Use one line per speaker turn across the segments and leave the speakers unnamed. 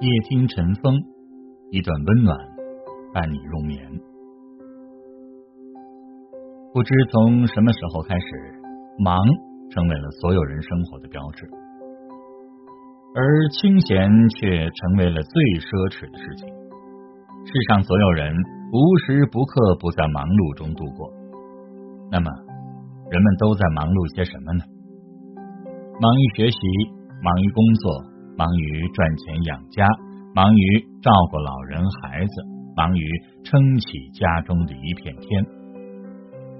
夜听晨风，一段温暖伴你入眠。不知从什么时候开始，忙成为了所有人生活的标志，而清闲却成为了最奢侈的事情。世上所有人无时不刻不在忙碌中度过，那么人们都在忙碌些什么呢？忙于学习，忙于工作。忙于赚钱养家，忙于照顾老人孩子，忙于撑起家中的一片天。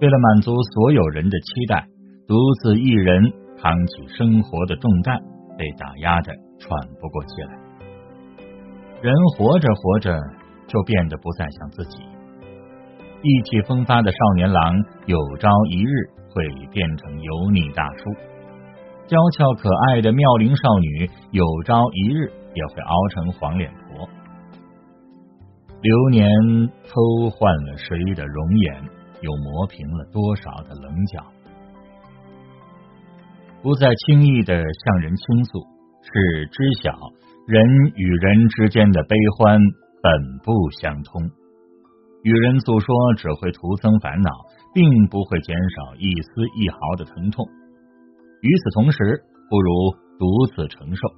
为了满足所有人的期待，独自一人扛起生活的重担，被打压的喘不过气来。人活着活着，就变得不再像自己。意气风发的少年郎，有朝一日会变成油腻大叔。娇俏可爱的妙龄少女，有朝一日也会熬成黄脸婆。流年偷换了谁的容颜，又磨平了多少的棱角？不再轻易的向人倾诉，是知晓人与人之间的悲欢本不相通。与人诉说只会徒增烦恼，并不会减少一丝一毫的疼痛。与此同时，不如独自承受。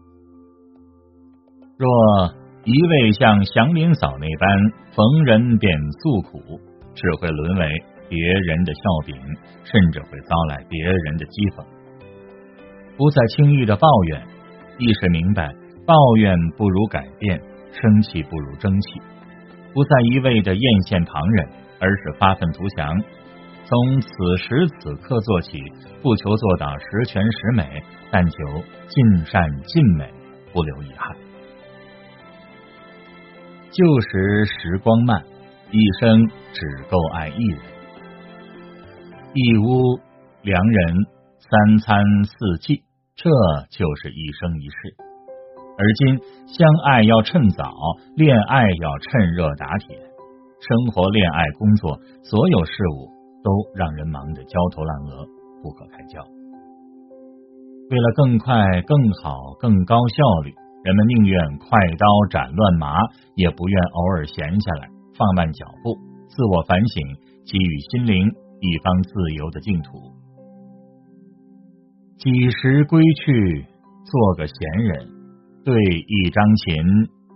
若一味像祥林嫂那般逢人便诉苦，只会沦为别人的笑柄，甚至会遭来别人的讥讽。不再轻易的抱怨，意识明白抱怨不如改变，生气不如争气。不再一味的艳羡旁人，而是发愤图强。从此时此刻做起，不求做到十全十美，但求尽善尽美，不留遗憾。旧时时光慢，一生只够爱一人。一屋良人，三餐四季，这就是一生一世。而今相爱要趁早，恋爱要趁热打铁，生活、恋爱、工作，所有事物。都让人忙得焦头烂额，不可开交。为了更快、更好、更高效率，人们宁愿快刀斩乱麻，也不愿偶尔闲下来，放慢脚步，自我反省，给予心灵一方自由的净土。几时归去，做个闲人，对一张琴，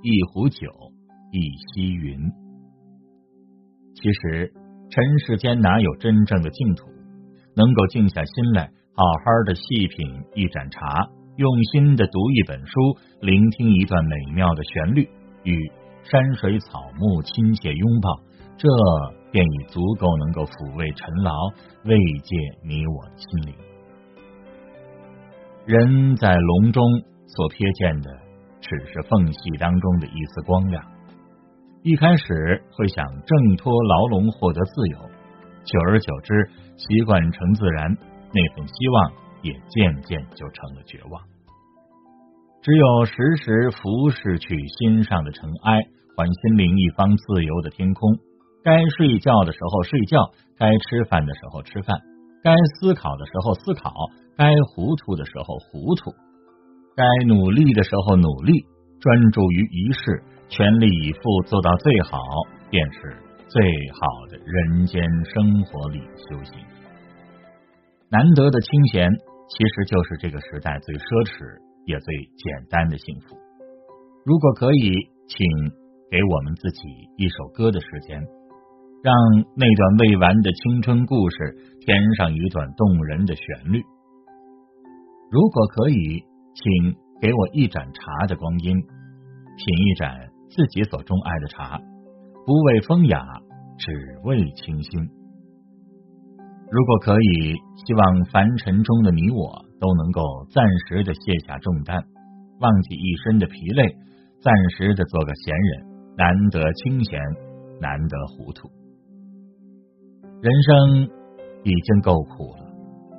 一壶酒，一溪云。其实。尘世间哪有真正的净土？能够静下心来，好好的细品一盏茶，用心的读一本书，聆听一段美妙的旋律，与山水草木亲切拥抱，这便已足够能够抚慰尘劳，慰藉你我的心灵。人在笼中所瞥见的，只是缝隙当中的一丝光亮。一开始会想挣脱牢笼获得自由，久而久之习惯成自然，那份希望也渐渐就成了绝望。只有时时俯视去心上的尘埃，还心灵一方自由的天空。该睡觉的时候睡觉，该吃饭的时候吃饭，该思考的时候思考，该糊涂的时候糊涂，该努力的时候努力，专注于一事。全力以赴做到最好，便是最好的人间生活里修行。难得的清闲，其实就是这个时代最奢侈也最简单的幸福。如果可以，请给我们自己一首歌的时间，让那段未完的青春故事添上一段动人的旋律。如果可以，请给我一盏茶的光阴，品一盏。自己所钟爱的茶，不为风雅，只为清新。如果可以，希望凡尘中的你我都能够暂时的卸下重担，忘记一身的疲累，暂时的做个闲人。难得清闲，难得糊涂。人生已经够苦了，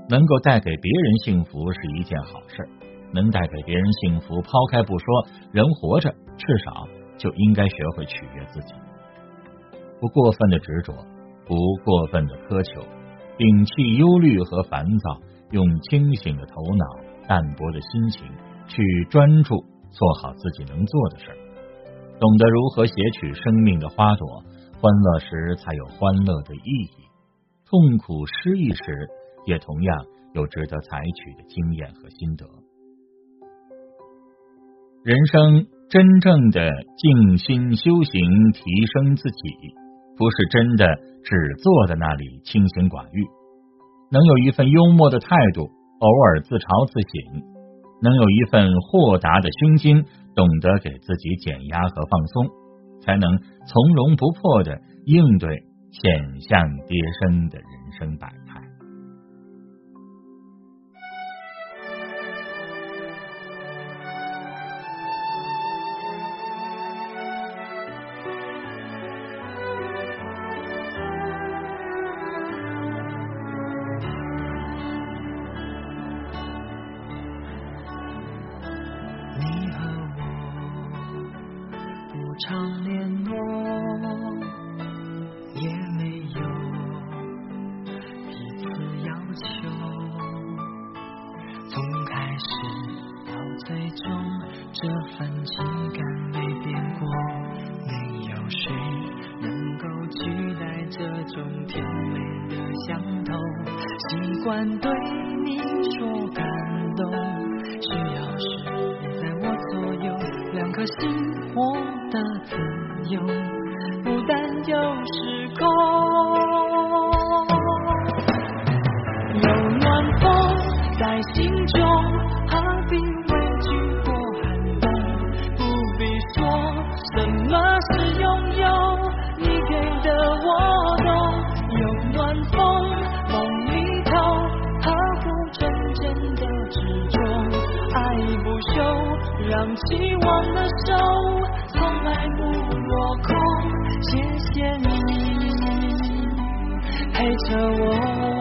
能够带给别人幸福是一件好事。能带给别人幸福，抛开不说，人活着至少。就应该学会取悦自己，不过分的执着，不过分的苛求，摒弃忧虑和烦躁，用清醒的头脑、淡泊的心情去专注做好自己能做的事儿。懂得如何撷取生命的花朵，欢乐时才有欢乐的意义，痛苦失意时也同样有值得采取的经验和心得。人生真正的静心修行、提升自己，不是真的只坐在那里清心寡欲，能有一份幽默的态度，偶尔自嘲自省。能有一份豁达的胸襟，懂得给自己减压和放松，才能从容不迫的应对险象跌升的人生百
中，这份情感没变过。没有谁能够取代这种甜美的相投。习惯对你说感动，需要时你在我左右，两颗心我。的自由，不担忧时空。有暖风在心中，休，让期望的手从。来不落空，谢谢你陪着我。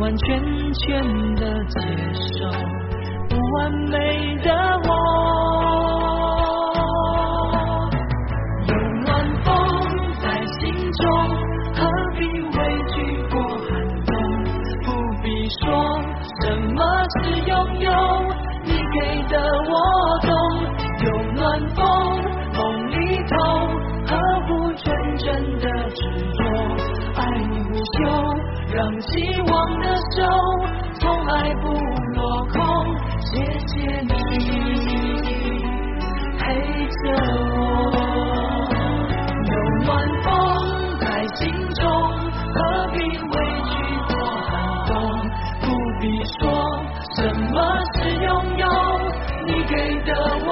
完完全全的接受不完美的我，有暖风在心中，何必畏惧过寒冬？不必说什么是拥有，希望的手从来不落空，谢谢你陪着我。有暖风在心中，何必畏惧过寒冬？不必说什么是拥有，你给的我